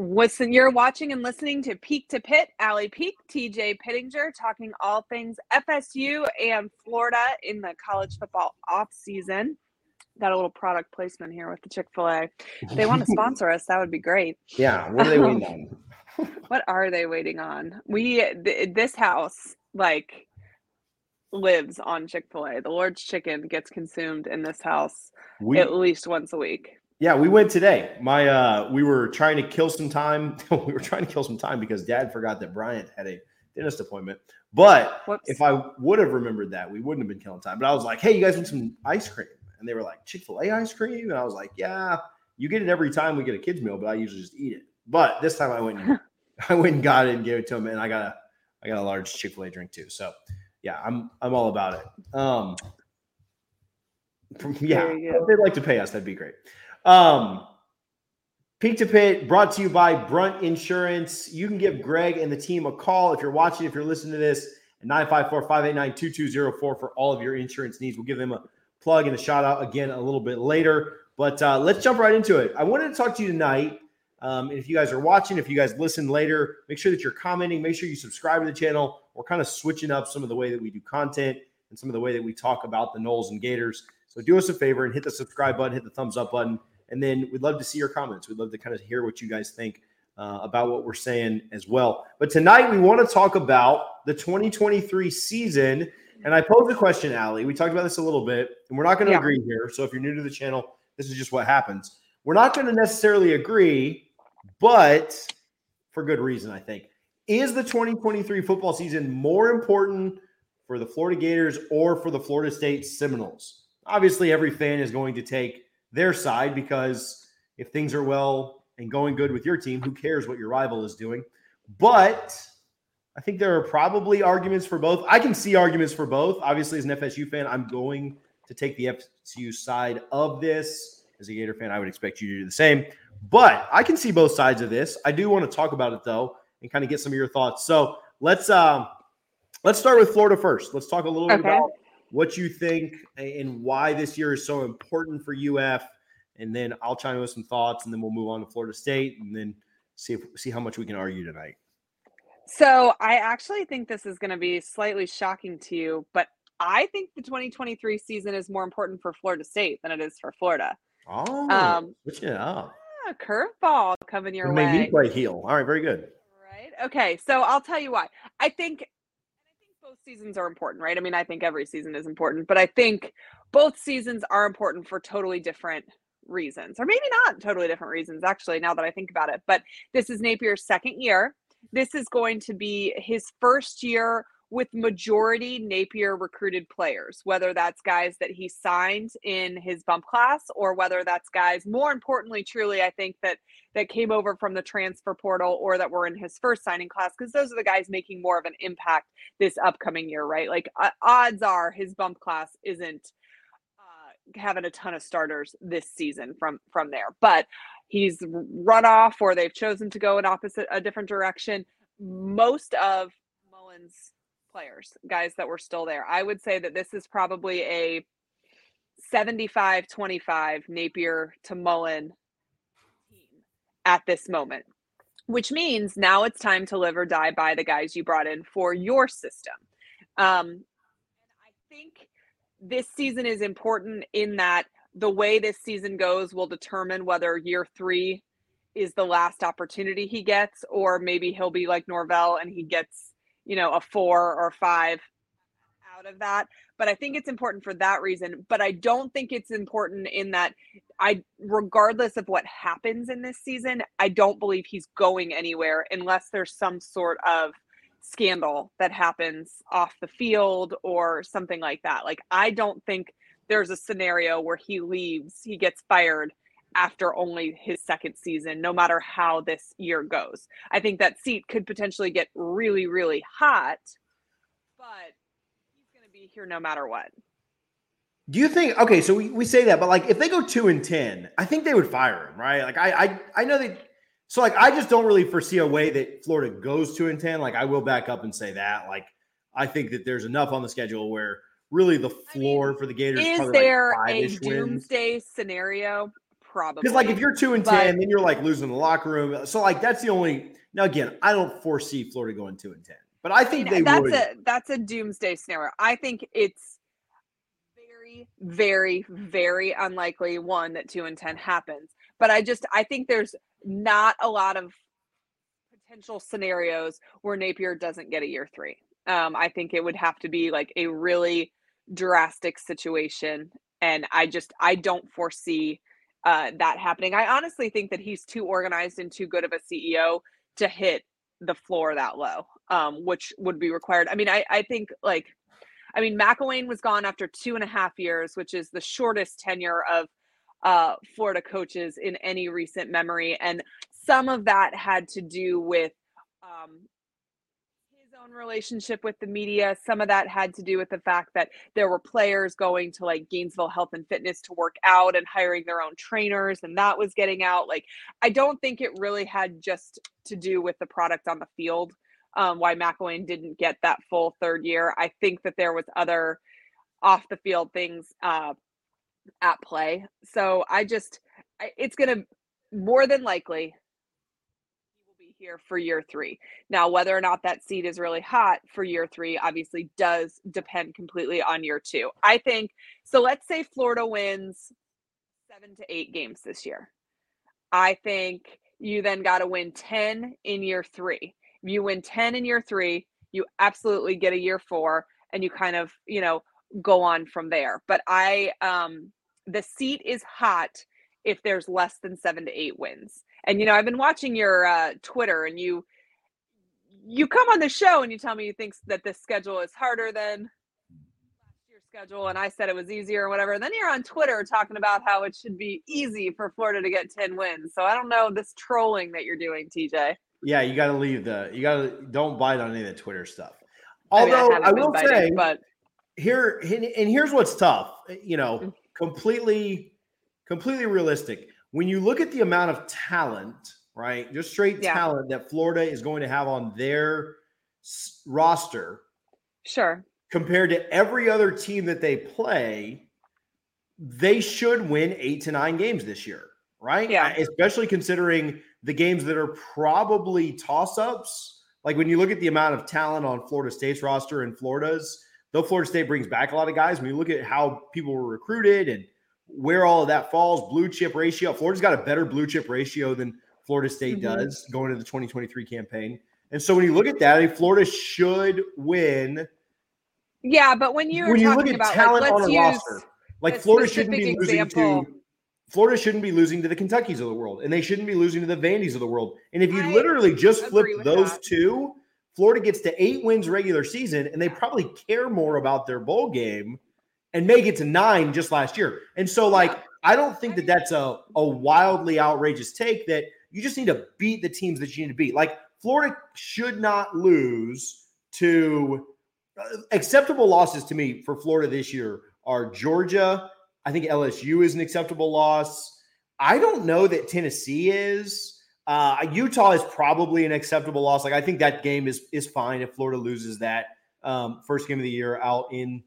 Listen, you're watching and listening to Peak to Pit, Allie Peak, TJ Pittinger, talking all things FSU and Florida in the college football off season. Got a little product placement here with the Chick Fil A. They want to sponsor us. That would be great. Yeah, what are they waiting on? what are they waiting on? We th- this house like lives on Chick Fil A. The Lord's chicken gets consumed in this house We, at least once a week. Yeah, we went today. My uh we were trying to kill some time. we were trying to kill some time because dad forgot that Bryant had a dentist appointment. But Whoops. if I would have remembered that, we wouldn't have been killing time. But I was like, hey, you guys want some ice cream? And they were like, Chick fil A ice cream? And I was like, yeah, you get it every time we get a kid's meal, but I usually just eat it. But this time I went and I went and got it and gave it to him, and I got a I got a large Chick fil A drink too. So yeah, I'm I'm all about it. Um yeah, There you go. if they'd like to pay us, that'd be great. Um Peak to Pit brought to you by Brunt Insurance. You can give Greg and the team a call if you're watching, if you're listening to this, at 954 589 2204 for all of your insurance needs. We'll give them a plug and a shout out again a little bit later. But uh, let's jump right into it. I wanted to talk to you tonight. Um, if you guys are watching, if you guys listen later, make sure that you're commenting. Make sure you subscribe to the channel. We're kind of switching up some of the way that we do content and some of the way that we talk about the Noles and Gators. So do us a favor and hit the subscribe button, hit the thumbs up button, and then we'd love to see your comments. We'd love to kind of hear what you guys think uh, about what we're saying as well. But tonight we want to talk about the 2023 season. And I posed a question, Allie. We talked about this a little bit, and we're not going to Yeah. agree here. So if you're new to the channel, this is just what happens. We're not going to necessarily agree, but for good reason, I think. Is the 2023 football season more important for the Florida Gators or for the Florida State Seminoles? Obviously, every fan is going to take their side because if things are well and going good with your team, who cares what your rival is doing? But I think there are probably arguments for both. I can see arguments for both. Obviously, as an FSU fan, I'm going to take the FSU side of this. As a Gator fan, I would expect you to do the same. But I can see both sides of this. I do want to talk about it though and kind of get some of your thoughts. So let's um let's start with Florida first. Let's talk a little bit about what you think and why this year is so important for UF. And then I'll chime in with some thoughts, and then we'll move on to Florida State, and then see if see how much we can argue tonight. So I actually think this is going to be slightly shocking to you, but I think the 2023 season is more important for Florida State than it is for Florida. Oh, Um, switching it up. Ah, curveball coming your It made me way. play heel. All right, very good. Right. Okay. So I'll tell you why. I think, and I think both seasons are important, right? I mean, I think every season is important, but I think both seasons are important for totally different reasons, or maybe not totally different reasons, actually, now that I think about it. But this is Napier's second year. This is going to be his first year with majority Napier recruited players, whether that's guys that he signed in his bump class or whether that's guys, more importantly, truly, I think that that came over from the transfer portal or that were in his first signing class because those are the guys making more of an impact this upcoming year, right? Like uh, odds are his bump class isn't uh, having a ton of starters this season from from there, but he's run off or they've chosen to go in opposite a different direction. Most of Mullen's players, guys that were still there, I would say that this is probably a 75 25 Napier to Mullen team at this moment, which means now it's time to live or die by the guys you brought in for your system. Um, and I think this season is important in that the way this season goes will determine whether year three is the last opportunity he gets, or maybe he'll be like Norvell and he gets, you know, a four or five out of that. But I think it's important for that reason. But I don't think it's important in that I, regardless of what happens in this season, I don't believe he's going anywhere unless there's some sort of scandal that happens off the field or something like that. Like, I don't think there's a scenario where he leaves, he gets fired after only his second season, no matter how this year goes. I think that seat could potentially get really, really hot, but he's going to be here no matter what. Do you think okay? So we, we say that, but like if they go two and ten, I think they would fire him, right? Like I I I know they. So like I just don't really foresee a way that Florida goes two and ten. Like I will back up and say that. Like I think that there's enough on the schedule where really the floor I mean, for the Gators is there like a doomsday wins. scenario? Probably because like if you're two and but, ten, then you're like losing the locker room. So like that's the only. Now again, I don't foresee Florida going two and ten, but I think they that's would. a that's a doomsday scenario. I think it's very, very, very unlikely one that two and 10 happens. But I just, I think there's not a lot of potential scenarios where Napier doesn't get a year three. Um, I think it would have to be like a really drastic situation. And I just, I don't foresee uh, that happening. I honestly think that he's too organized and too good of a CEO to hit the floor that low, um, which would be required. I mean, I, I think like I mean, McElwain was gone after two and a half years, which is the shortest tenure of uh, Florida coaches in any recent memory. And some of that had to do with um, own relationship with the media. Some of that had to do with the fact that there were players going to like Gainesville Health and Fitness to work out and hiring their own trainers, and that was getting out. Like, I don't think it really had just to do with the product on the field um, why McElwain didn't get that full third year. I think that there was other off the field things uh, at play. So I just, it's going to more than likely here for year three. Now, whether or not that seat is really hot for year three, obviously does depend completely on year two. I think so. Let's say Florida wins seven to eight games this year. I think you then got to win 10 in year three you win 10 in year three, you absolutely get a year four, and you kind of, you know, go on from there. But I, um, the seat is hot if there's less than seven to eight wins. And, you know, I've been watching your uh, Twitter and you, you come on the show and you tell me you think that this schedule is harder than last year's schedule and I said it was easier or whatever. And then you're on Twitter talking about how it should be easy for Florida to get 10 wins. So I don't know this trolling that you're doing, TJ. Yeah, you got to leave the. You got to don't bite on any of the Twitter stuff. Although I, mean, I, I will biting, say, but here and here's what's tough. You know, mm. completely, completely realistic. When you look at the amount of talent, right, just straight yeah. talent that Florida is going to have on their roster, sure, compared to every other team that they play, they should win eight to nine games this year, right? Yeah, especially considering the games that are probably toss ups. Like when you look at the amount of talent on Florida State's roster and Florida's, though Florida State brings back a lot of guys, when you look at how people were recruited and where all of that falls, blue chip ratio, Florida's got a better blue chip ratio than Florida State mm-hmm. does going into the 2023 campaign. And so when you look at that, I mean, Florida should win. Yeah, but when you're when you look at about, talent like, on a roster, like Florida shouldn't be losing example. to Florida shouldn't be losing to the Kentuckys of the world, and they shouldn't be losing to the Vandy's of the world. And if you I literally just flip those that. two, Florida gets to eight wins regular season, and they probably care more about their bowl game and make it to nine just last year. And so, like, I don't think that that's a, a wildly outrageous take that you just need to beat the teams that you need to beat. Like, Florida should not lose to uh, acceptable losses to me for Florida this year are Georgia I think LSU is an acceptable loss. I don't know that Tennessee is. Uh, Utah is probably an acceptable loss. Like I think that game is is fine if Florida loses that um, first game of the year out in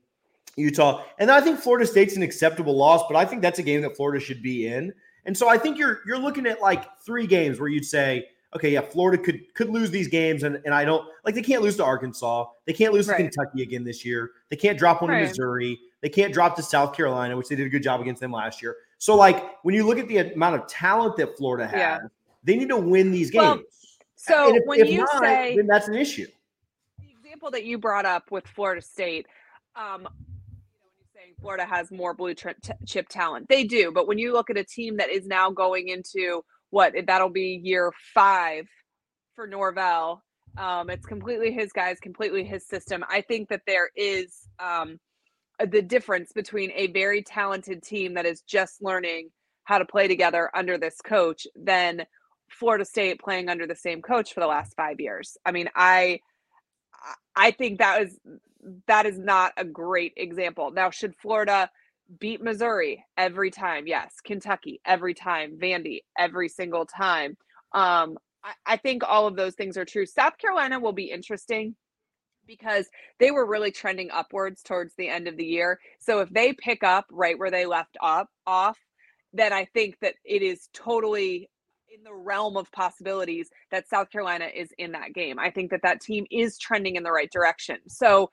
Utah. And I think Florida State's an acceptable loss, but I think that's a game that Florida should be in. And so I think you're you're looking at like three games where you'd say, okay, yeah, Florida could could lose these games, and, and I don't like they can't lose to Arkansas, they can't lose right. to Kentucky again this year, they can't drop one right. to Missouri, They can't drop to South Carolina, which they did a good job against them last year. So, like, when you look at the amount of talent that Florida has, yeah. they need to win these games. Well, so if, when if you not, say then that's an issue. The example that you brought up with Florida State, um, Florida has more blue chip talent. They do, but when you look at a team that is now going into what that'll be year five for Norvell, um, it's completely his guys, completely his system. I think that there is um, the difference between a very talented team that is just learning how to play together under this coach than Florida State playing under the same coach for the last five years. I mean, I I think that is that is not a great example. Now, should Florida beat Missouri every time? Yes. Kentucky every time. Vandy every single time. Um, I, I think all of those things are true. South Carolina will be interesting because they were really trending upwards towards the end of the year. So if they pick up right where they left up off, then I think that it is totally in the realm of possibilities that South Carolina is in that game. I think that that team is trending in the right direction. So,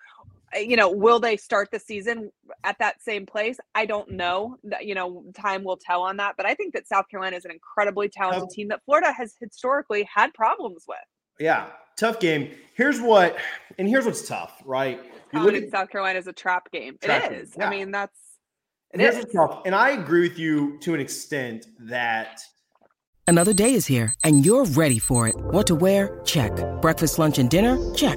you know, will they start the season at that same place? I don't know. You know, time will tell on that. But I think that South Carolina is an incredibly talented team that Florida has historically had problems with. Yeah, tough game. Here's what, and here's what's tough, right? You look oh, at South Carolina is a trap game. Trap it is. Game. Yeah. I mean, that's it is. tough. And I agree with you to an extent that Another day is here, and you're ready for it. What to wear? Check. Breakfast, lunch, and dinner? Check.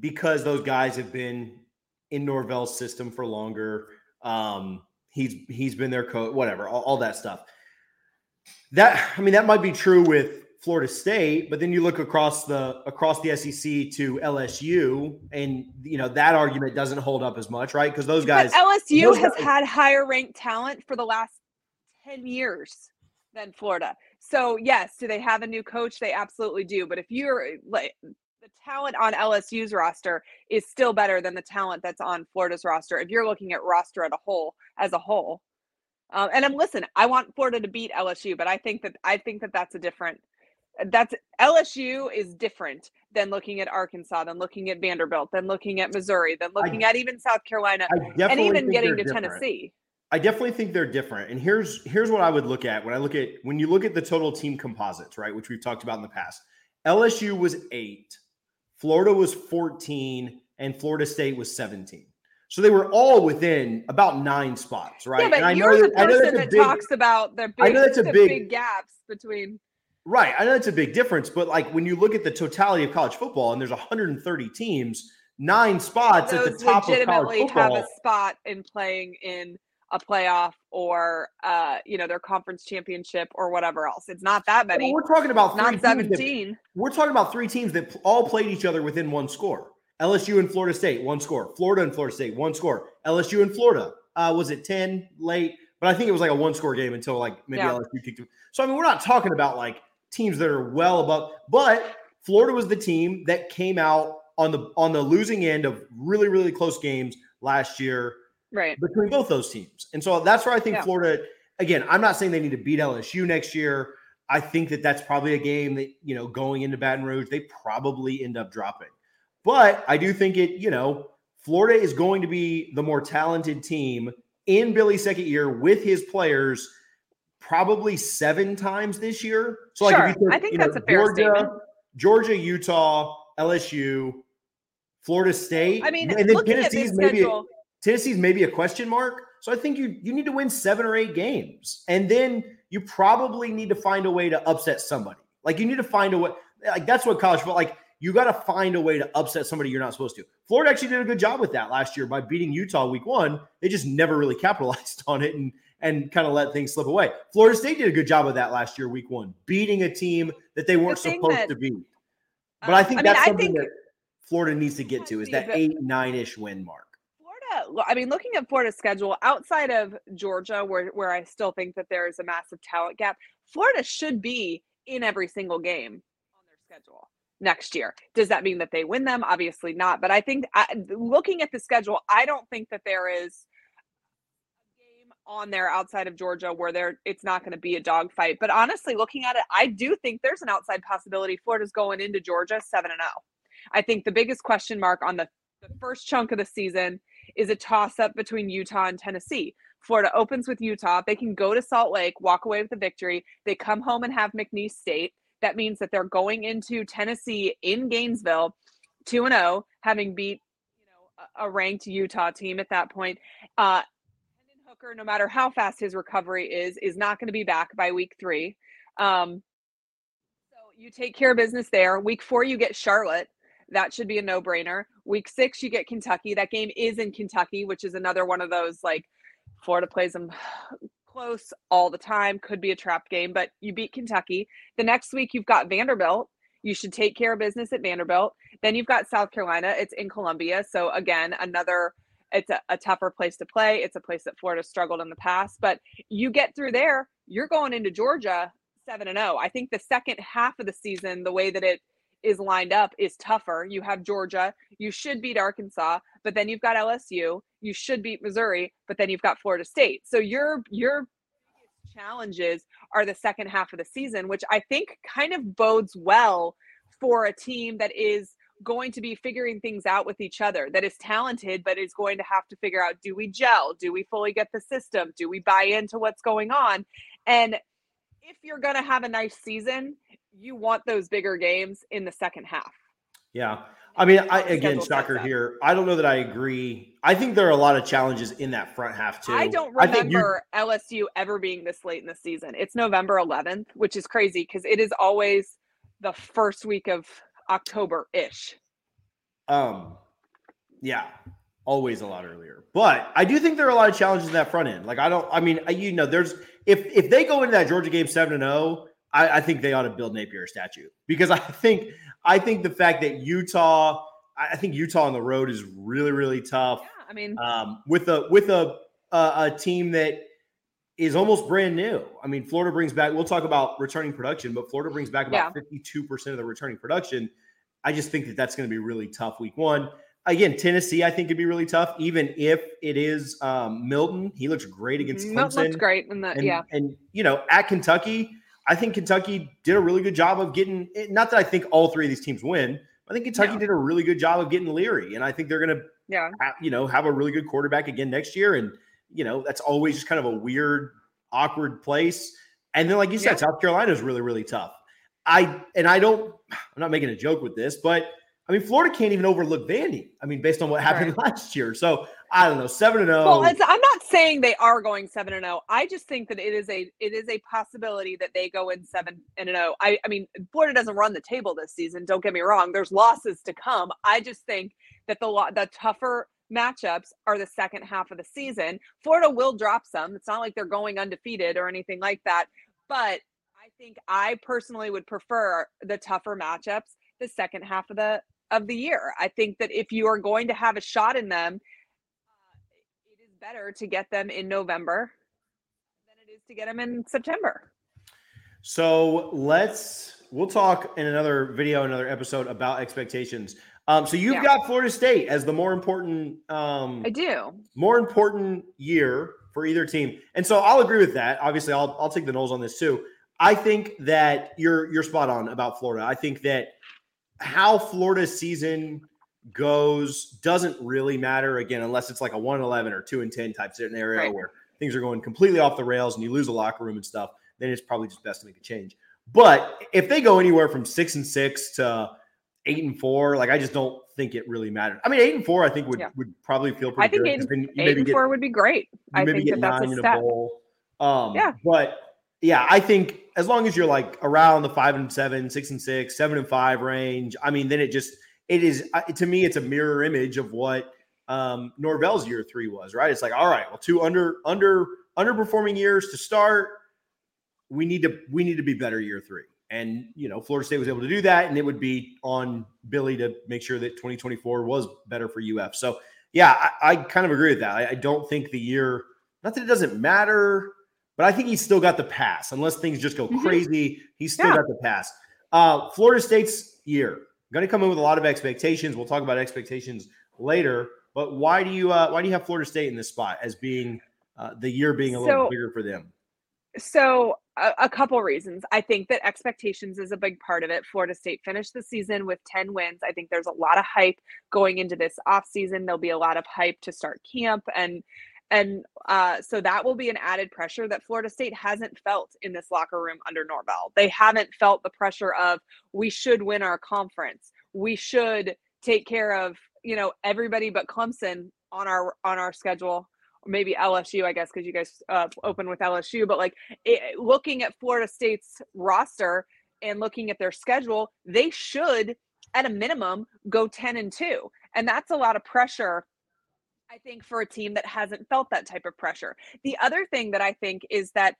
because those guys have been in Norvell's system for longer. Um, he's he's been their coach, whatever, all, all, that stuff. That I mean, that might be true with Florida State, but then you look across the across the SEC to LSU, and you know that argument doesn't hold up as much, right? Because those guys, but LSU those has guys, had higher ranked talent for the last ten years than Florida. So yes, do they have a new coach? They absolutely do. But if you're like the talent on LSU's roster is still better than the talent that's on Florida's roster. If you're looking at roster at a whole as a whole, um, and I'm listen, I want Florida to beat LSU, but I think that I think that that's a different. That's LSU is different than looking at Arkansas, than looking at Vanderbilt, than looking at Missouri, than looking I, at even South Carolina, and even getting to different. Tennessee. I definitely think they're different. And here's here's what I would look at when I look at when you look at the total team composites, right, which we've talked about in the past. LSU was 8, Florida was 14, and Florida State was 17. So they were all within about nine spots, right? Yeah, but and I you're know the person that, big, talks about the big, I know that's a big, big gaps between. Right, I know that's a big difference, but like when you look at the totality of college football, and there's 130 teams, nine spots Those at the top of college football. have a spot in playing in a playoff or uh, you know their conference championship or whatever else. It's not that many. Well, we're talking about not seventeen. That, we're talking about three teams that all played each other within one score. LSU and Florida State, one score. Florida and Florida State, one score. LSU and Florida, uh, was it ten late? But I think it was like a one score game until like maybe yeah. LSU kicked. Them. So I mean, we're not talking about like teams that are well above, but Florida was the team that came out on the on the losing end of really really close games last year right between both those teams. And so that's where I think yeah. Florida. Again, I'm not saying they need to beat LSU next year. I think that that's probably a game that you know going into Baton Rouge they probably end up dropping. But I do think it. You know, Florida is going to be the more talented team in Billy's second year with his players probably seven times this year. So like, sure. if you think, I think that's know, a fair Georgia, statement. Georgia, Utah, LSU, Florida State. I mean, and then Tennessee's maybe Tennessee's maybe a question mark. So I think you you need to win seven or eight games, and then you probably need to find a way to upset somebody. Like you need to find a way. Like that's what college football. Like you got to find a way to upset somebody you're not supposed to. Florida actually did a good job with that last year by beating Utah week one. They just never really capitalized on it and and kind of let things slip away. Florida State did a good job of that last year, week one, beating a team that they weren't the supposed that, to beat. But uh, I think I that's mean, something think, that Florida needs to get to is that eight nine ish win mark Florida, I mean, looking at Florida's schedule outside of Georgia, where where I still think that there is a massive talent gap, Florida should be in every single game on their schedule next year. Does that mean that they win them? Obviously not. But I think I, looking at the schedule, I don't think that there is a game on there outside of Georgia where there it's not going to be a dogfight. But honestly, looking at it, I do think there's an outside possibility Florida's going into Georgia seven and zero. Oh. I think the biggest question mark on the the first chunk of the season is a toss up between Utah and Tennessee. Florida opens with Utah. They can go to Salt Lake, walk away with the victory. They come home and have McNeese State. That means that they're going into Tennessee in Gainesville 2 and 0, having beat you know a ranked Utah team at that point. Uh Hooker, no matter how fast his recovery is, is not going to be back by week 3. Um so you take care of business there. Week 4 you get Charlotte. That should be a no-brainer. Week 6 you get Kentucky. That game is in Kentucky, which is another one of those like Florida plays them close all the time, could be a trap game, but you beat Kentucky. The next week, you've got Vanderbilt. You should take care of business at Vanderbilt. Then you've got South Carolina. It's in Columbia. So, again, another, it's a, a tougher place to play. It's a place that Florida struggled in the past, but you get through there, you're going into Georgia 7 and 0. I think the second half of the season, the way that it is lined up is tougher. You have Georgia, you should beat Arkansas, but then you've got LSU, you should beat Missouri, but then you've got Florida State. So your your challenges are the second half of the season, which I think kind of bodes well for a team that is going to be figuring things out with each other that is talented but is going to have to figure out do we gel do we fully get the system do we buy into what's going on and if you're going to have a nice season you want those bigger games in the second half. Yeah. I mean, I again, shocker here. I don't know that I agree. I think there are a lot of challenges in that front half too. I don't remember I LSU ever being this late in the season. It's November 11th, which is crazy because it is always the first week of October ish. Um, yeah, always a lot earlier. But I do think there are a lot of challenges in that front end. Like I don't. I mean, you know, there's if if they go into that Georgia game seven and zero oh, I, I think they ought to build Napier a statue because I think I think the fact that Utah, I think Utah on the road is really really tough. Yeah, I mean, um, with a with a, a a team that is almost brand new. I mean, Florida brings back. We'll talk about returning production, but Florida brings back about fifty-two percent of the returning production. I just think that that's going to be really tough week one. Again, Tennessee, I think could be really tough, even if it is um, Milton. He looks great against Clemson. Milton looks great, in the, and, yeah. And you know, at Kentucky, I think Kentucky did a really good job of getting. Not that I think all three of these teams win. I think Kentucky yeah. did a really good job of getting Leary, and I think they're going to, yeah, have, you know, have a really good quarterback again next year. And you know, that's always just kind of a weird, awkward place. And then, like you said, yeah. South Carolina is really, really tough. I and I don't. I'm not making a joke with this, but I mean, Florida can't even overlook Vandy. I mean, based on what happened right. last year. So I don't know, seven and zero. Well, oh. I'm not saying they are going seven and zero. I just think that it is a it is a possibility that they go in seven and zero. Oh. I I mean, Florida doesn't run the table this season. Don't get me wrong. There's losses to come. I just think that the the tougher matchups are the second half of the season. Florida will drop some. It's not like they're going undefeated or anything like that. But I think I personally would prefer the tougher matchups the second half of the of the year. I think that if you are going to have a shot in them better to get them in November than it is to get them in September. So let's we'll talk in another video, another episode about expectations. Um, so you've yeah. got Florida State as the more important um I do more important year for either team. And so I'll agree with that. Obviously, I'll I'll take the Noles on this too. I think that you're you're spot on about Florida. I think that how Florida's season goes doesn't really matter again unless it's like a 111 or 2 and 10 type scenario right. where things are going completely off the rails and you lose a locker room and stuff then it's probably just best to make a change but if they go anywhere from 6 and 6 to 8 and 4 like I just don't think it really matters I mean 8 and 4 I think would yeah. would probably feel pretty I think good 8, eight and get, 4 would be great I think that that's a step. A um yeah but yeah, I think as long as you're like around the five and seven, six and six, seven and five range, I mean, then it just it is to me, it's a mirror image of what um, Norvell's year three was. Right? It's like, all right, well, two under under underperforming years to start. We need to we need to be better year three. And you know, Florida State was able to do that, and it would be on Billy to make sure that 2024 was better for UF. So Yeah, I, I kind of agree with that. I, I, don't think the year, not that it doesn't matter, but I think he's still got the pass. Unless things just go mm-hmm. crazy, he's still yeah. got the pass. Uh, Florida State's year going to come in with a lot of expectations. We'll talk about expectations later. But why do you uh, why do you have Florida State in this spot as being uh, the year being a so, little bigger for them? So a, a, couple reasons. I think that expectations is a big part of it. Florida State finished the season with 10 wins. I think there's a lot of hype going into this offseason. There'll be a lot of hype to start camp and and uh, so that will be an added pressure that Florida State hasn't felt in this locker room under Norvell. They haven't felt the pressure of we should win our conference. We should take care of you know everybody but Clemson on our on our schedule maybe LSU, I guess, because you guys uh, open with LSU. But like it, looking at Florida State's roster and looking at their schedule, they should, at a minimum, go 10 and 2. And that's a lot of pressure, I think, for a team that hasn't felt that type of pressure. The other thing that I think is that.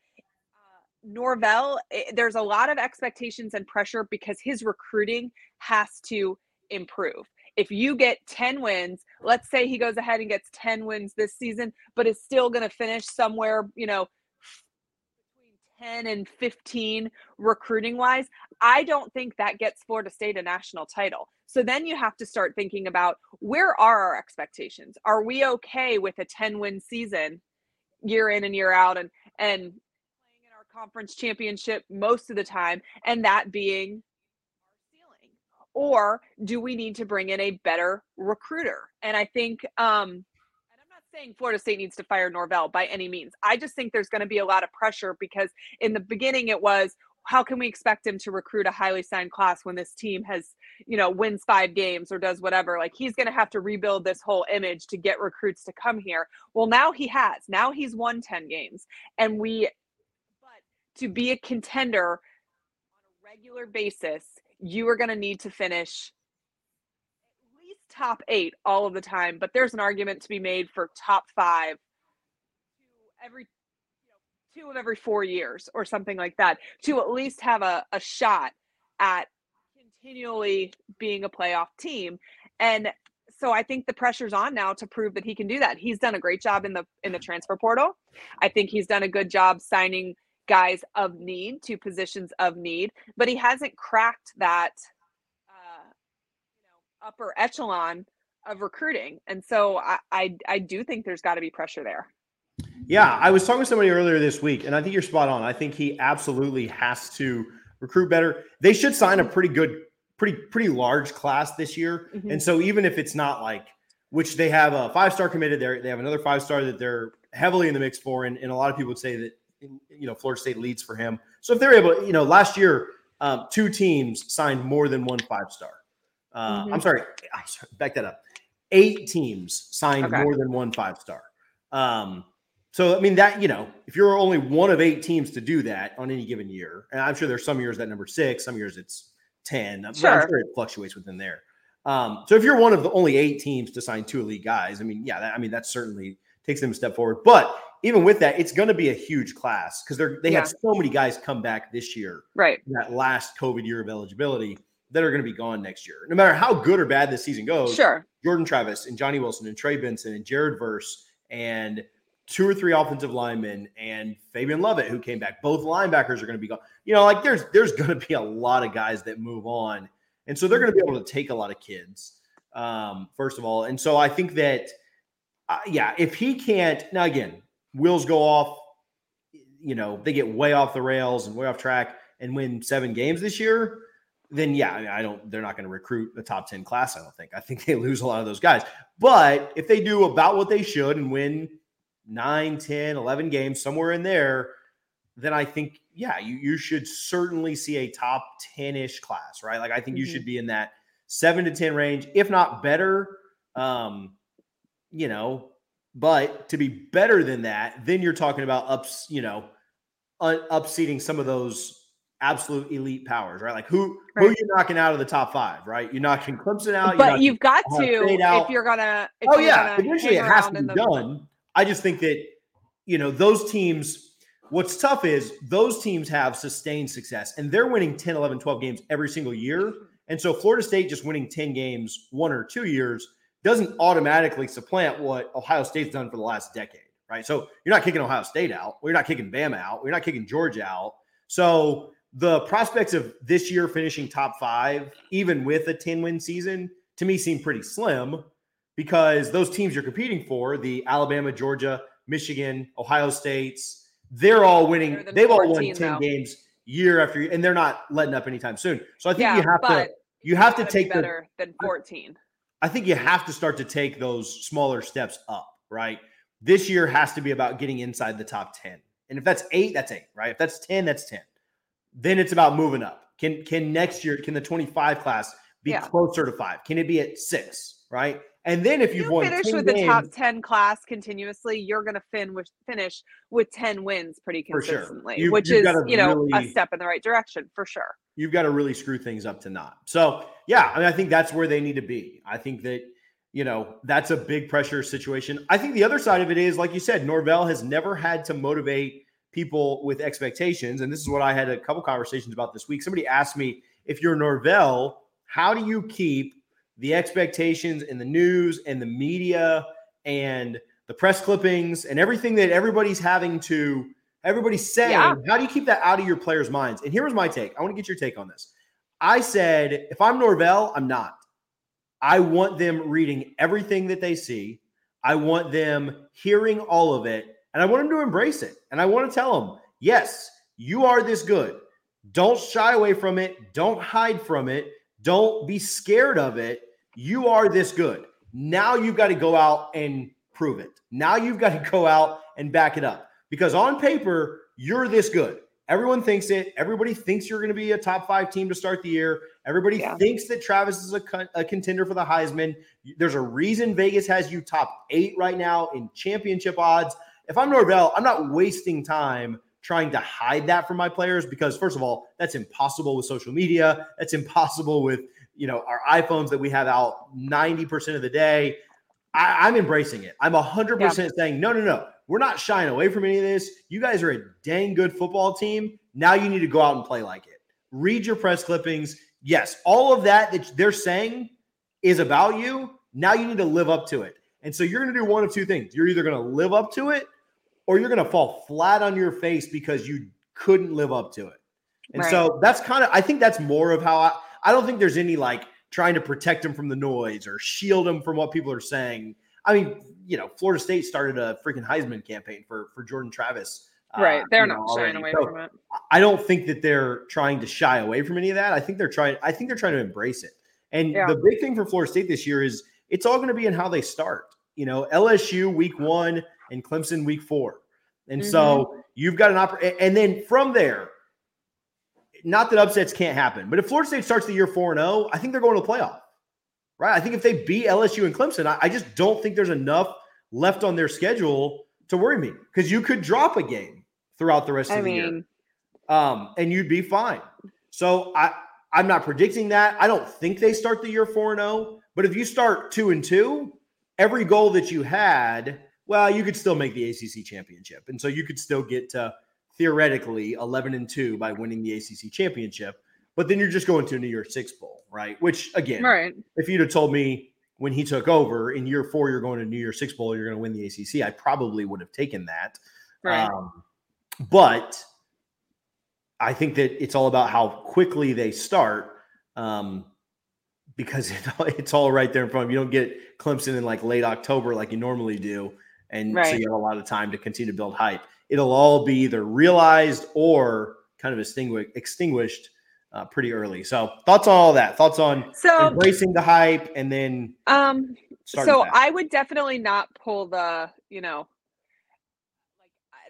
Uh, Norvell, eh, there's a lot of expectations and pressure because his recruiting has to improve if you get 10 wins, let's say he goes ahead and gets 10 wins this season, but is still going to finish somewhere, you know, between 10 and 15 recruiting wise, I don't think that gets Florida State a national title. So then you have to start thinking about where are our expectations? Are we okay with a 10 win season year in and year out and and playing in our conference championship most of the time and that being our ceiling? or do we need to bring in a better recruiter? And I think um and I'm not saying Florida State needs to fire Norvell by any means. I just think there's going to be a lot of pressure because in the beginning it was how can we expect him to recruit a highly signed class when this team has, you know, wins five games or does whatever? Like he's going to have to rebuild this whole image to get recruits to come here. Well, now he has. Now he's won 10 games. And we, but to be a contender on a regular basis, you are going to need to finish at least top eight all of the time. But there's an argument to be made for top five every you know, two of every four years or something like that to at least have a, a shot at continually being a playoff team. And so I think the pressure's on now to prove that he can do that. He's done a great job in the in the transfer portal. I think he's done a good job signing guys of need to positions of need, but he hasn't cracked that uh, you know upper echelon of recruiting. And so I I, I do think there's got to be pressure there. Yeah, I was talking to somebody earlier this week, and I think you're spot on. I think he absolutely has to recruit better. They should sign a pretty good, pretty pretty large class this year. Mm-hmm. And so even if it's not like which they have a five star committed there, they have another five star that they're heavily in the mix for, and, and a lot of people would say that you know Florida State leads for him. So if they're able, you know, last year um, two teams signed more than one five star. Uh, mm-hmm. I'm sorry, I'm sorry, back that up. Eight teams signed okay. more than one five star. Um, so I mean that you know, if you're only one of eight teams to do that on any given year, and I'm sure there's some years that number six, some years it's ten. Sure. I'm sure it fluctuates within there. Um, so if you're one of the only eight teams to sign two elite guys, I mean, yeah, that, I mean that certainly takes them a step forward. But even with that, it's going to be a huge class because they're they yeah. had so many guys come back this year, right? That last COVID year of eligibility that are going to be gone next year. No matter how good or bad this season goes, sure. Jordan Travis and Johnny Wilson and Trey Benson and Jared Verse and two or three offensive linemen and Fabian Lovett who came back. Both linebackers are going to be gone. You know, like there's there's going to be a lot of guys that move on, and so they're going to be able to take a lot of kids. Um, first of all, and so I think that, uh, yeah, if he can't now again, wheels go off, you know, they get way off the rails and way off track and win seven games this year, then yeah, I, mean, I don't, they're not going to recruit the top 10 class. I don't think. I think they lose a lot of those guys. But if they do about what they should and win nine, 10, 11 games, somewhere in there, then I think, yeah, you, you should certainly see a top 10 ish class, right? Like, I think mm-hmm. you should be in that seven to 10 range, if not better. Um, you know, but to be better than that, then you're talking about ups, you know, un- upseating some of those absolute elite powers, right? Like who right. who are you knocking out of the top five, right? You're knocking Clemson out, but you've got to if you're gonna. If oh yeah, eventually it has to be done. I just think that you know those teams. What's tough is those teams have sustained success and they're winning 10, 11, 12 games every single year. And so Florida State just winning 10 games one or two years doesn't automatically supplant what Ohio State's done for the last decade, right? So you're not kicking Ohio State out. You're not kicking Bama out. You're not kicking Georgia out. So the prospects of this year finishing top five, even with a 10 win season, to me seem pretty slim because those teams you're competing for, the Alabama, Georgia, Michigan, Ohio States, they're all winning. They've all won 10 though. games year after year, and they're not letting up anytime soon. So I think yeah, you have to you have to take better the, than 14. I think you have to start to take those smaller steps up, right? This year has to be about getting inside the top 10. And if that's eight, that's eight, right? If that's 10, that's 10. Then it's about moving up. Can can next year, can the 25 class be yeah. closer to five? Can it be at six, right? And then if you've you won finish with games, the top 10 class continuously, you're going to fin with, finish with 10 wins pretty consistently, sure. you, which is, you know, really, a step in the right direction for sure. You've got to really screw things up to not. So, yeah, I mean, I think that's where they need to be. I think that, you know, that's a big pressure situation. I think the other side of it is, like you said, Norvell has never had to motivate people with expectations. And this is what I had a couple conversations about this week. Somebody asked me, if you're Norvell, how do you keep the expectations and the news and the media and the press clippings and everything that everybody's having to everybody's saying yeah. how do you keep that out of your players minds? And here was my take. I want to get your take on this. I said if i'm norvell i'm not. I want them reading everything that they see. I want them hearing all of it and i want them to embrace it and i want to tell them yes you are this good. Don't shy away from it. Don't hide from it don't be scared of it. You are this good. Now you've got to go out and prove it. Now you've got to go out and back it up because on paper, you're this good. Everyone thinks it. Everybody thinks you're going to be a top five team to start the year. Everybody yeah. thinks that Travis is a, a, contender for the Heisman. There's a reason Vegas has you top eight right now in championship odds. If I'm Norvell, I'm not wasting time trying to hide that from my players because first of all, that's impossible with social media. That's impossible with you know our iPhones that we have out 90% of the day. I, am embracing it. I'm 100% yeah. saying, no, no, no. We're not shying away from any of this. You guys are a dang good football team. Now you need to go out and play like it. Read your press clippings. Yes, all of that that they're saying is about you. Now you need to live up to it. And so you're going to do one of two things. You're either going to live up to it or you're going to fall flat on your face because you couldn't live up to it. And right. so that's kind of, I think that's more of how I, I don't think there's any like trying to protect him from the noise or shield him from what people are saying. I mean, you know, Florida State started a freaking Heisman campaign for for Jordan Travis. Uh, right. They're not know, shying away so from it. I don't think that they're trying to shy away from any of that. I think they're trying, I think they're trying to embrace it. And yeah. the big thing for Florida State this year is it's all going to be in how they start. You know, LSU week one and Clemson week four. And mm-hmm. so you've got an opportunity. And then from there, not that upsets can't happen, but if Florida State starts the year 4 0, I think they're going to the playoff, right? I think if they beat LSU and Clemson, I, I just don't think there's enough left on their schedule to worry me because you could drop a game throughout the rest I of the mean, year. Um, and you'd be fine. So I, I'm not predicting that. I don't think they start the year 4 0, but if you start 2 and 2, every goal that you had well, you could still make the ACC championship. And so you could still get to theoretically 11 and 2 by winning the ACC championship. But then you're just going to a New Year's Six Bowl, right? Which, again, right. if you'd have told me when he took over in year four, you're going to New Year's Six Bowl, you're going to win the ACC, I probably would have taken that. Right. Um, but I think that it's all about how quickly they start. Um, because it, it's all right there in front of you. You don't get Clemson in like late October like you normally do and right. so you have a lot of time to continue to build hype. It'll all be either realized or kind of extinguished, extinguished uh, pretty early. So thoughts on all that? Thoughts on so, embracing the hype and then um. So I would definitely not pull the you know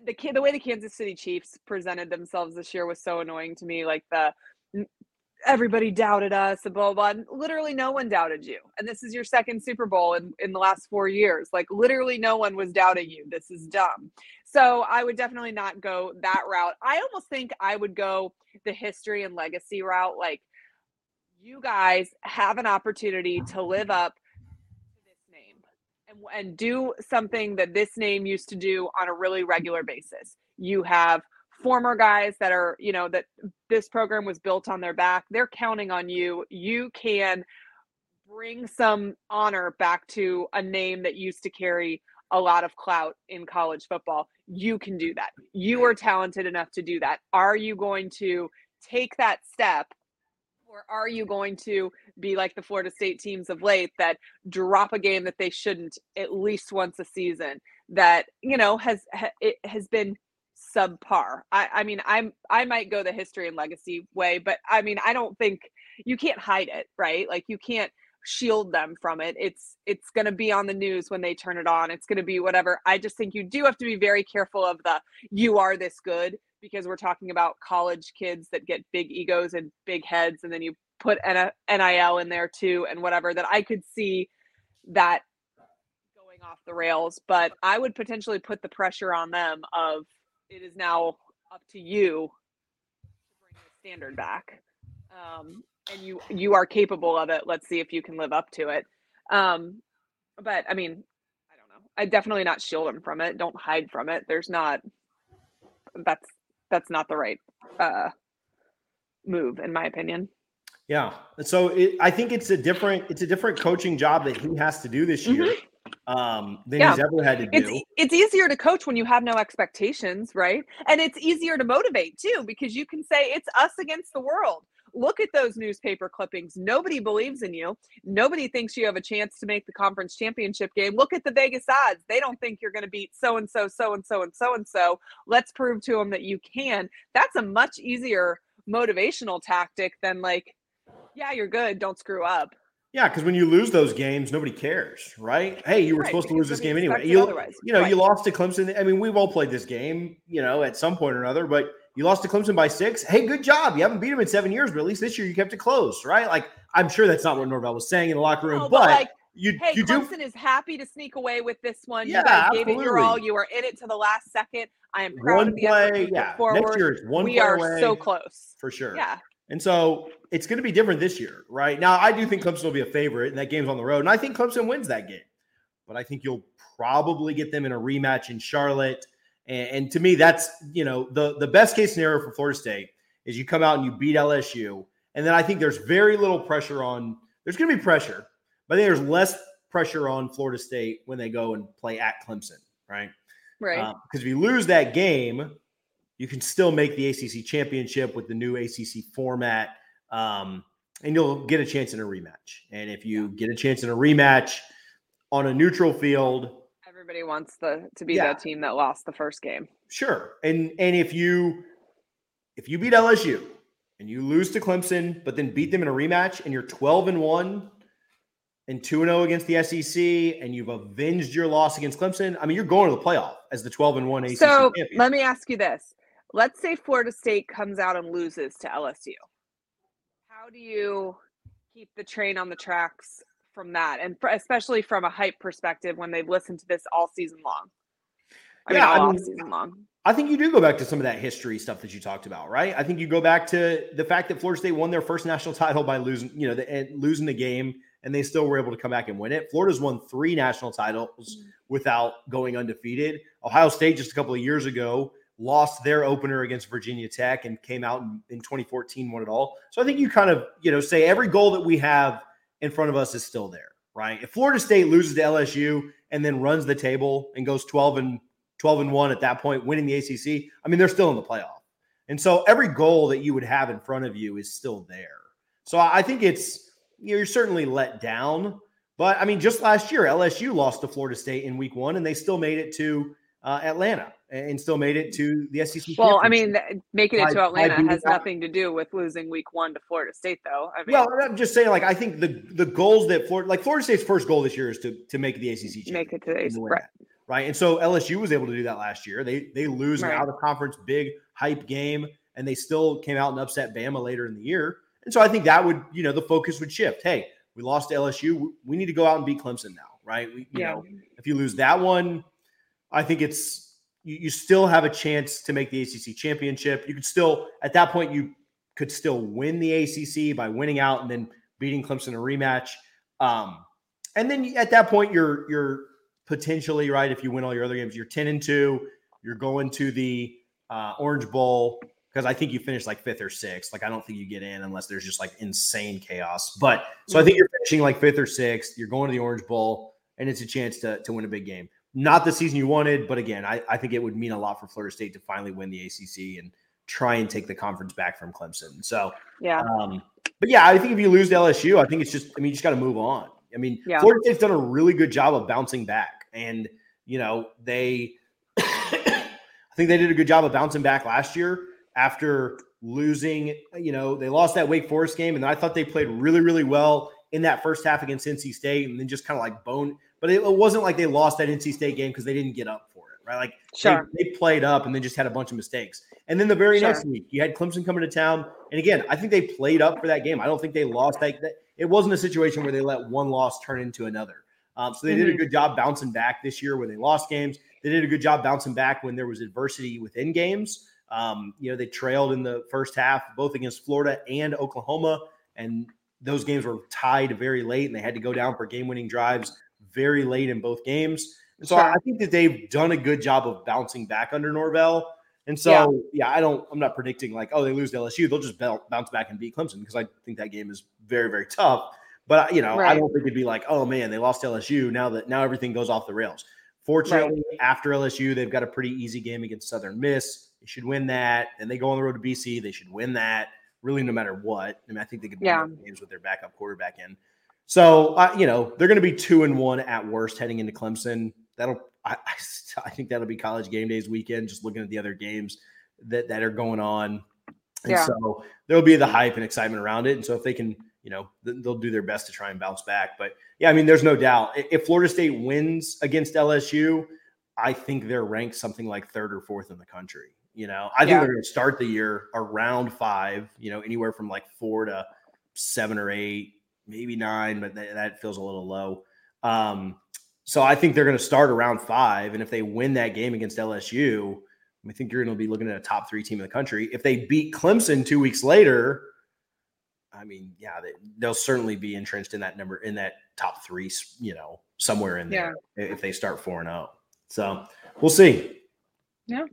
like the the way the Kansas City Chiefs presented themselves this year was so annoying to me. Like the everybody doubted us and blah, blah, blah. Literally no one doubted you. And this is your second Super Bowl in, in the last four years. Like literally no one was doubting you. This is dumb. So I would definitely not go that route. I almost think I would go the history and legacy route. Like you guys have an opportunity to live up to this name and, and do something that this name used to do on a really regular basis. You have former guys that are, you know, that this program was built on their back. They're counting on you. You can bring some honor back to a name that used to carry a lot of clout in college football. You can do that. You are talented enough to do that. Are you going to take that step or are you going to be like the Florida State teams of late that drop a game that they shouldn't at least once a season that, you know, has it has been subpar. I, I mean, I'm I might go the history and legacy way, but I mean, I don't think you can't hide it, right? Like you can't shield them from it. It's it's going to be on the news when they turn it on. It's going to be whatever. I just think you do have to be very careful of the you are this good because we're talking about college kids that get big egos and big heads and then you put NIL in there too and whatever that I could see that going off the rails, but I would potentially put the pressure on them of it is now up to you to bring the standard back. Um, and you you are capable of it. Let's see if you can live up to it. Um, but I mean, I don't know. I definitely not shield them from it. Don't hide from it. There's not. That's that's not the right uh, move, in my opinion. Yeah. So it, I think it's a different it's a different coaching job that he has to do this year. Mm-hmm um, than yeah. he's ever had to do. It's, it's easier to coach when you have no expectations, right? And it's easier to motivate too because you can say it's us against the world. Look at those newspaper clippings. Nobody believes in you. Nobody thinks you have a chance to make the conference championship game. Look at the Vegas odds. They don't think you're going to beat so and so, so and so, and so and so. Let's prove to them that you can. That's a much easier motivational tactic than like, yeah, you're good. Don't screw up. Yeah, because when you lose those games, nobody cares, right? Hey, you were right, supposed to lose this game anyway. You, you know, right. you lost to Clemson. I mean, we've all played this game, you know, at some point or another, but you lost to Clemson by six. Hey, good job. You haven't beat them in seven years, but at least this year you kept it close, right? Like, I'm sure that's not what Norvell was saying in the locker room, no, but, but like, you, hey, you Clemson do... is happy to sneak away with this one. Yeah, you guys gave it your all. You were in it to the last second. I am proud one of the play, yeah. Forward. Next year it's one we are away, so close. For sure. Yeah. And so it's going to be different this year, right? Now, I do think Clemson will be a favorite, and that game's on the road. And I think Clemson wins that game. But I think you'll probably get them in a rematch in Charlotte. And, and to me, that's, you know, the, the best case scenario for Florida State is you come out and you beat LSU. And then I think there's very little pressure on, there's going to be pressure, but I think there's less pressure on Florida State when they go and play at Clemson, right? Right. Because uh, if you lose that game, you can still make the ACC championship with the new ACC format, um, and you'll get a chance in a rematch. And if you get a chance in a rematch on a neutral field, everybody wants the to be yeah. the team that lost the first game. Sure, and and if you if you beat LSU and you lose to Clemson, but then beat them in a rematch, and you're 12 and one and 2 0 against the SEC, and you've avenged your loss against Clemson, I mean, you're going to the playoff as the 12 and 1 ACC so champion. let me ask you this let's say Florida State comes out and loses to LSU. How do you keep the train on the tracks from that? And especially from a hype perspective when they've listened to this all season long. I yeah, mean, all I mean, season long. I think you do go back to some of that history stuff that you talked about, right? I think you go back to the fact that Florida State won their first national title by losing, you know, the, losing the game, and they still were able to come back and win it. Florida's won three national titles mm-hmm. without going undefeated. Ohio State just a couple of years ago lost their opener against Virginia Tech and came out in, in 2014, won it all. So I think you kind of, you know, say every goal that we have in front of us is still there, right? If Florida State loses to LSU and then runs the table and goes 12 and 12 and 1 at that point, winning the ACC, I mean, they're still in the playoff. And so every goal that you would have in front of you is still there. So I think it's, you're certainly let down. But I mean, just last year, LSU lost to Florida State in week one, and they still made it to uh, Atlanta and still made it to the SEC. Well, I mean, making it to Atlanta has nothing to do with losing Week One to Florida State, though. I mean, well, I'm just saying, like, I think the the goals that Florida, like Florida State's first goal this year is to to make the ACC. Make it to the ACC, right? Right, and so LSU was able to do that last year. They they lose right. an out of conference big hype game, and they still came out and upset Bama later in the year. And so I think that would, you know, the focus would shift. Hey, we lost to LSU. We need to go out and beat Clemson now, right? We, you yeah. know, if you lose that one, I think it's you, you still have a chance to make the ACC championship. You could still, at that point, you could still win the ACC by winning out and then beating Clemson in a rematch. Um, and then at that point, you're you're potentially right if you win all your other games. You're ten and two. You're going to the uh, Orange Bowl. because I think you finish like fifth or sixth. Like I don't think you get in unless there's just like insane chaos. But so I think you're finishing like fifth or sixth. You're going to the Orange Bowl, and it's a chance to to win a big game. Not the season you wanted, but again, I, I think it would mean a lot for Florida State to finally win the ACC and try and take the conference back from Clemson. So Yeah. um, but yeah, I think if you lose to LSU, I think it's just, I mean, you just got to move on. I mean, Yeah. Florida State's done a really good job of bouncing back. And, you know, they, I think they did a good job of bouncing back last year after losing, you know, they lost that Wake Forest game. And I thought they played really, really well in that first half against NC State and then just kind of like bone. But it, it wasn't like they lost that NC State game because they didn't get up for it, right? Like they- Sure. they, played up and then just had a bunch of mistakes. And then the very Sure. next week, you had Clemson coming to town. And again, I think they played up for that game. I don't think they lost. That, that it wasn't a situation where they let one loss turn into another. Um, so they did a Mhm. good job bouncing back this year when they lost games. They did a good job bouncing back when there was adversity within games. Um, you know, they trailed in the first half, both against Florida and Oklahoma, and those games were tied very late, and they had to go down for game-winning drives very late in both games. And so Sure. I think that they've done a good job of bouncing back under Norvell. And so, Yeah. yeah. I don't, I'm not predicting like, oh, they lose to LSU. They'll just bounce back and beat Clemson because I think that game is very, very tough. But, you know, I don't think it'd be like, oh, man, they lost to LSU. Now that now everything goes off the rails. Fortunately, after LSU, they've got a pretty easy game against Southern Miss. They should win that. And they go on the road to BC. They should win that, really, no matter what. I mean, I think they could win Yeah. games with their backup quarterback in. So, uh, you know, they're going to be two and one at worst heading into Clemson. That'll, I, I, I think that'll be college game days weekend, just looking at the other games that, that are going on. And Yeah. so there'll be the hype and excitement around it. And so if they can, you know, th- they'll do their best to try and bounce back. But yeah, I mean, there's no doubt. If Florida State wins against LSU, I think they're ranked something like third or fourth in the country. You know, I think Yeah. they're going to start the year around five, you know, anywhere from like four to seven or eight, maybe nine, but that, that feels a little low. Um, so I think they're going to start around five. And if they win that game against LSU, I think you're going to be looking at a top three team in the country. If they beat Clemson two weeks later, I mean, yeah, they, they'll certainly be entrenched in that number in that top three, you know, somewhere in there if they start four and zero. So we'll see. It's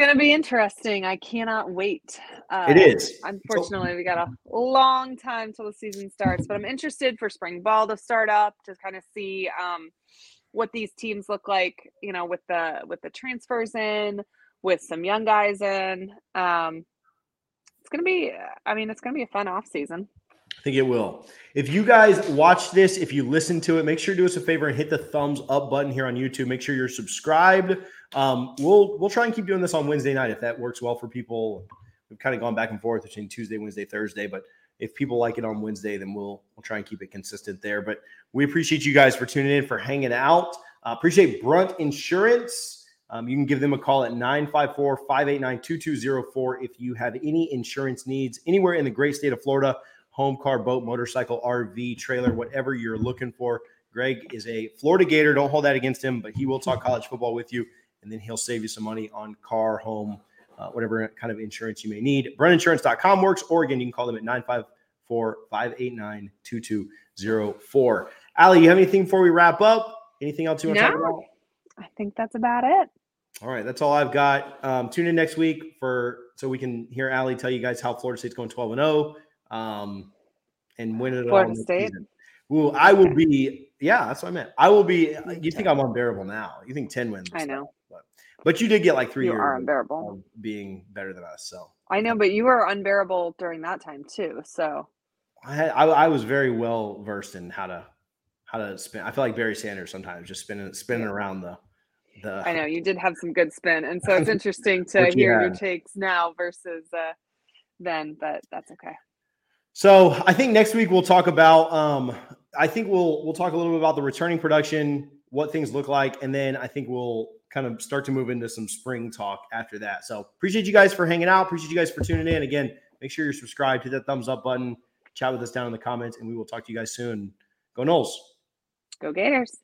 going to be interesting. I cannot wait. Uh, It is. Unfortunately, we got a long time till the season starts, but I'm interested for spring ball to start up to kind of see um, what these teams look like. You know, with the with the transfers in, with some young guys in. Um, it's gonna be. I mean, it's gonna be a fun off season. I think it will. If you guys watch this, if you listen to it, make sure to do us a favor and hit the thumbs up button here on YouTube. Make sure you're subscribed. Um, we'll we'll try and keep doing this on Wednesday night if that works well for people. We've kind of gone back and forth between Tuesday, Wednesday, Thursday, but if people like it on Wednesday, then we'll we'll try and keep it consistent there. But we appreciate you guys for tuning in, for hanging out. Uh, appreciate Brunt Insurance. Um, you can give them a call at 954 589 2204 if you have any insurance needs anywhere in the great state of Florida home, car, boat, motorcycle, RV, trailer, whatever you're looking for. Greg is a Florida Gator. Don't hold that against him, but he will talk college football with you, and then he'll save you some money on car, home, uh, whatever kind of insurance you may need. BruntInsurance.com works, or again, you can call them at 954 589 2204. Allie, you have anything before we wrap up? Anything else you want to talk No. about? I think that's about it. All right, that's all I've got. Um, tune in next week for so we can hear Allie tell you guys how Florida State's going 12 and 0 um, and win it all. Florida next State? Ooh, I will be. Yeah, that's what I meant. I will be. You think I'm unbearable now? You think 10 wins? I know. But, you did get like three You years are unbearable. of being better than us. So I know, but you were unbearable during that time too. So I, had, I I was very well versed in how to how to spin. I feel like Barry Sanders sometimes just spinning spinning around the the. I know you did have some good spin, and so it's interesting to you hear your takes now versus uh, then. But that's okay. So I think next week we'll talk about. Um, I think we'll we'll talk a little bit about the returning production, what things look like, and then I think we'll kind of start to move into some spring talk after that. So appreciate you guys for hanging out. Appreciate you guys for tuning in. Again, make sure you're subscribed. Hit that thumbs up button. Chat with us down in the comments, and we will talk to you guys soon. Go Noles. Go Gators.